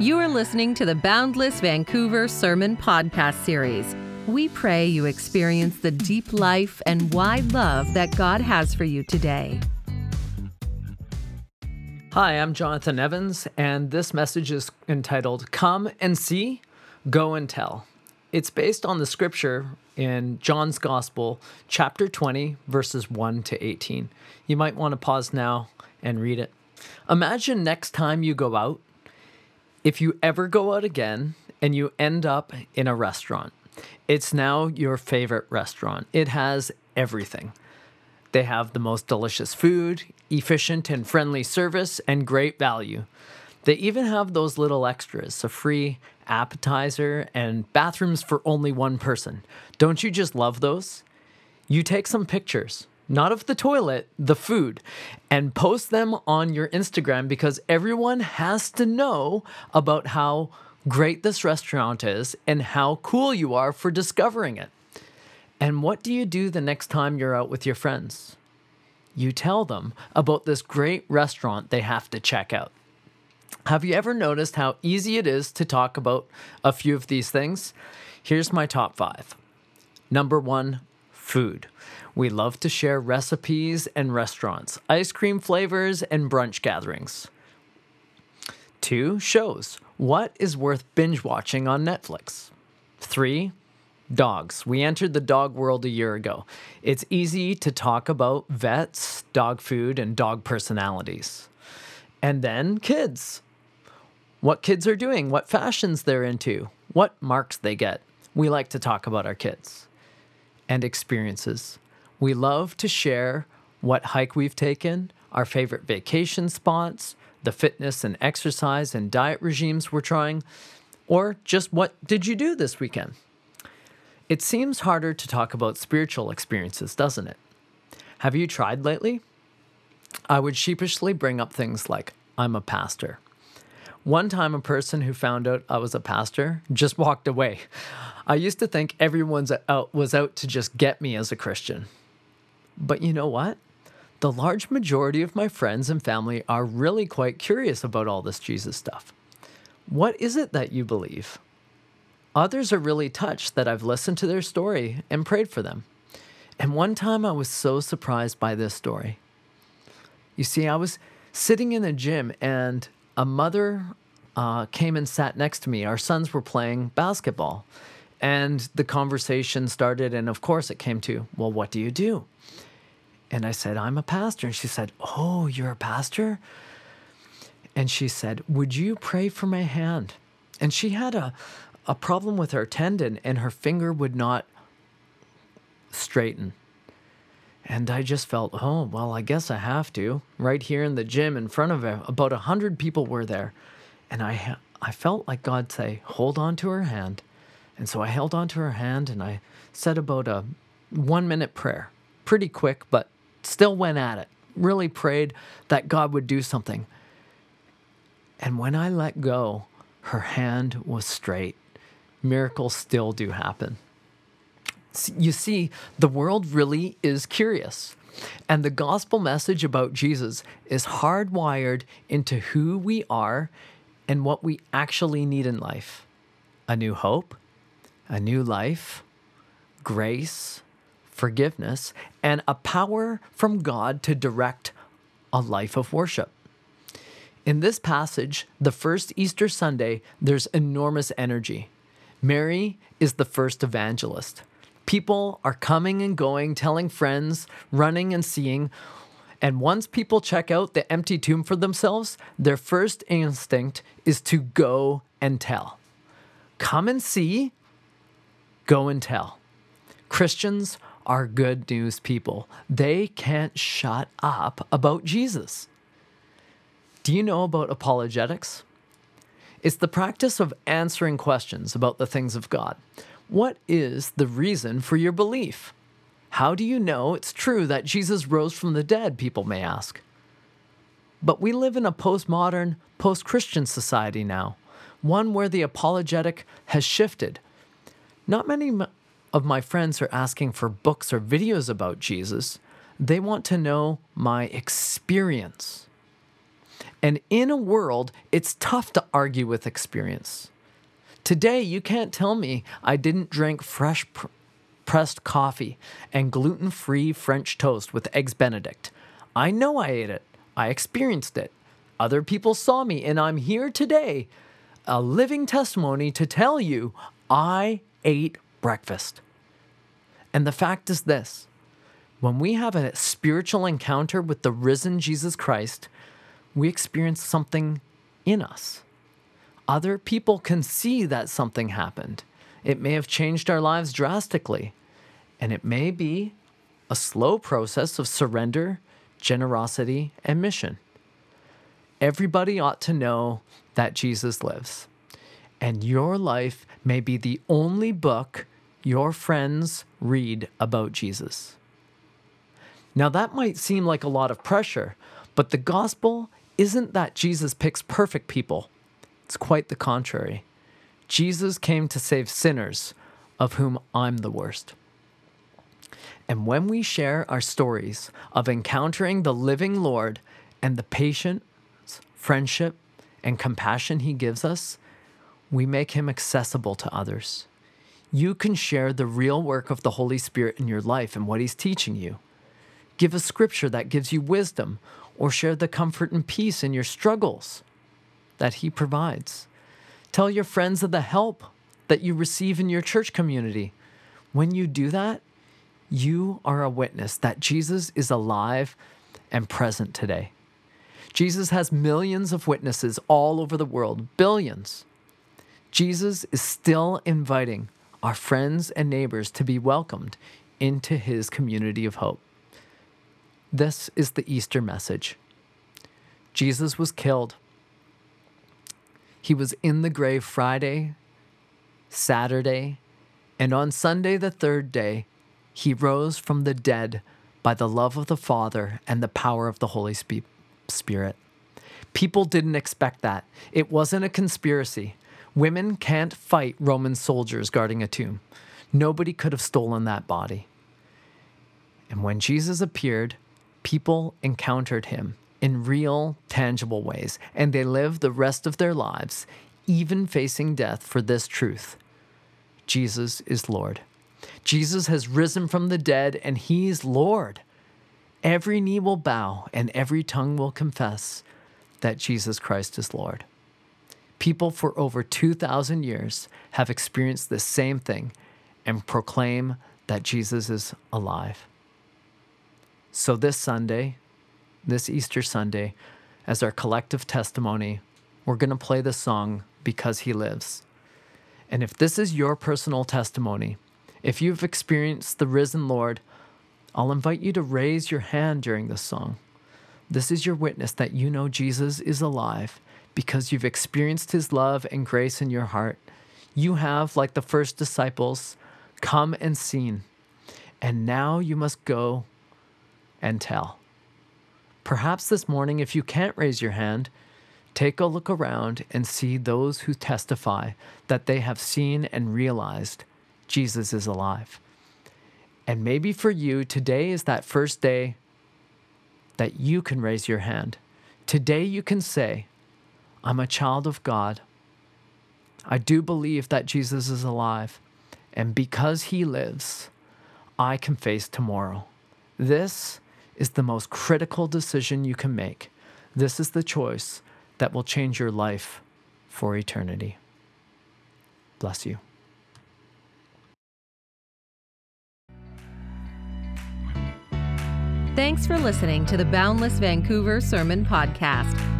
You are listening to the Boundless Vancouver Sermon Podcast Series. We pray you experience the deep life and wide love that God has for you today. Hi, I'm Jonathan Evans, and this message is entitled Come and See, Go and Tell. It's based on the scripture in John's Gospel, chapter 20, verses 1 to 18. You might want to pause now and read it. Imagine next time you go out if you ever go out again and you end up in a restaurant, it's now your favorite restaurant. It has everything. They have the most delicious food, efficient and friendly service, and great value. They even have those little extras a free appetizer and bathrooms for only one person. Don't you just love those? You take some pictures not of the toilet, the food, and post them on your Instagram because everyone has to know about how great this restaurant is and how cool you are for discovering it. And what do you do the next time you're out with your friends? You tell them about this great restaurant they have to check out. Have you ever noticed how easy it is to talk about a few of these things? Here's my top five. Number one, food. We love to share recipes and restaurants, ice cream flavors, and brunch gatherings. Two, shows. What is worth binge watching on Netflix? Three, dogs. We entered the dog world a year ago. It's easy to talk about vets, dog food, and dog personalities. And then kids. What kids are doing, what fashions they're into, what marks they get. We like to talk about our kids. And experiences. We love to share what hike we've taken, our favorite vacation spots, the fitness and exercise and diet regimes we're trying, or just what did you do this weekend? It seems harder to talk about spiritual experiences, doesn't it? Have you tried lately? I would sheepishly bring up things like, I'm a pastor. One time, a person who found out I was a pastor just walked away. I used to think everyone's out was out to just get me as a Christian. But you know what? The large majority of my friends and family are really quite curious about all this Jesus stuff. What is it that you believe? Others are really touched that I've listened to their story and prayed for them. And one time I was so surprised by this story. You see, I was sitting in the gym and a mother uh, came and sat next to me. Our sons were playing basketball. And the conversation started. And of course, it came to, well, what do you do? And I said, I'm a pastor. And she said, Oh, you're a pastor? And she said, Would you pray for my hand? And she had a, a problem with her tendon, and her finger would not straighten. And I just felt, oh, well, I guess I have to. Right here in the gym in front of her, about a hundred people were there. And I, I felt like God say, hold on to her hand. And so I held on to her hand and I said about a one minute prayer. Pretty quick, but still went at it, really prayed that God would do something. And when I let go, her hand was straight. Miracles still do happen. You see, the world really is curious. And the gospel message about Jesus is hardwired into who we are and what we actually need in life a new hope, a new life, grace, forgiveness, and a power from God to direct a life of worship. In this passage, the first Easter Sunday, there's enormous energy. Mary is the first evangelist. People are coming and going, telling friends, running and seeing. And once people check out the empty tomb for themselves, their first instinct is to go and tell. Come and see, go and tell. Christians are good news people. They can't shut up about Jesus. Do you know about apologetics? It's the practice of answering questions about the things of God. What is the reason for your belief? How do you know it's true that Jesus rose from the dead? People may ask. But we live in a postmodern, post Christian society now, one where the apologetic has shifted. Not many of my friends are asking for books or videos about Jesus. They want to know my experience. And in a world, it's tough to argue with experience. Today, you can't tell me I didn't drink fresh pr- pressed coffee and gluten free French toast with Eggs Benedict. I know I ate it, I experienced it. Other people saw me, and I'm here today, a living testimony to tell you I ate breakfast. And the fact is this when we have a spiritual encounter with the risen Jesus Christ, we experience something in us. Other people can see that something happened. It may have changed our lives drastically, and it may be a slow process of surrender, generosity, and mission. Everybody ought to know that Jesus lives, and your life may be the only book your friends read about Jesus. Now, that might seem like a lot of pressure, but the gospel isn't that Jesus picks perfect people. It's quite the contrary. Jesus came to save sinners, of whom I'm the worst. And when we share our stories of encountering the living Lord and the patience, friendship, and compassion he gives us, we make him accessible to others. You can share the real work of the Holy Spirit in your life and what he's teaching you. Give a scripture that gives you wisdom, or share the comfort and peace in your struggles that He provides. Tell your friends of the help that you receive in your church community. When you do that, you are a witness that Jesus is alive and present today. Jesus has millions of witnesses all over the world, billions. Jesus is still inviting our friends and neighbors to be welcomed into his community of hope. This is the Easter message Jesus was killed. He was in the grave Friday, Saturday, and on Sunday, the third day, he rose from the dead by the love of the Father and the power of the Holy Spirit. People didn't expect that. It wasn't a conspiracy. Women can't fight Roman soldiers guarding a tomb. Nobody could have stolen that body. And when Jesus appeared, people encountered him in real, tangible ways, and they lived the rest of their lives, even facing death, for this truth Jesus is Lord. Jesus has risen from the dead, and he's Lord. Every knee will bow, and every tongue will confess that Jesus Christ is Lord. People for over 2,000 years have experienced the same thing and proclaim that Jesus is alive. So this Sunday, this Easter Sunday, as our collective testimony, we're going to play the song Because He Lives. And if this is your personal testimony, if you've experienced the risen Lord, I'll invite you to raise your hand during this song. This is your witness that you know Jesus is alive because you've experienced his love and grace in your heart. You have, like the first disciples, come and seen. And now you must go and tell. Perhaps this morning, if you can't raise your hand, take a look around and see those who testify that they have seen and realized Jesus is alive. And maybe for you, today is that first day that you can raise your hand. Today you can say, I'm a child of God. I do believe that Jesus is alive. And because he lives, I can face tomorrow. This is the most critical decision you can make. This is the choice that will change your life for eternity. Bless you. Thanks for listening to the Boundless Vancouver Sermon Podcast.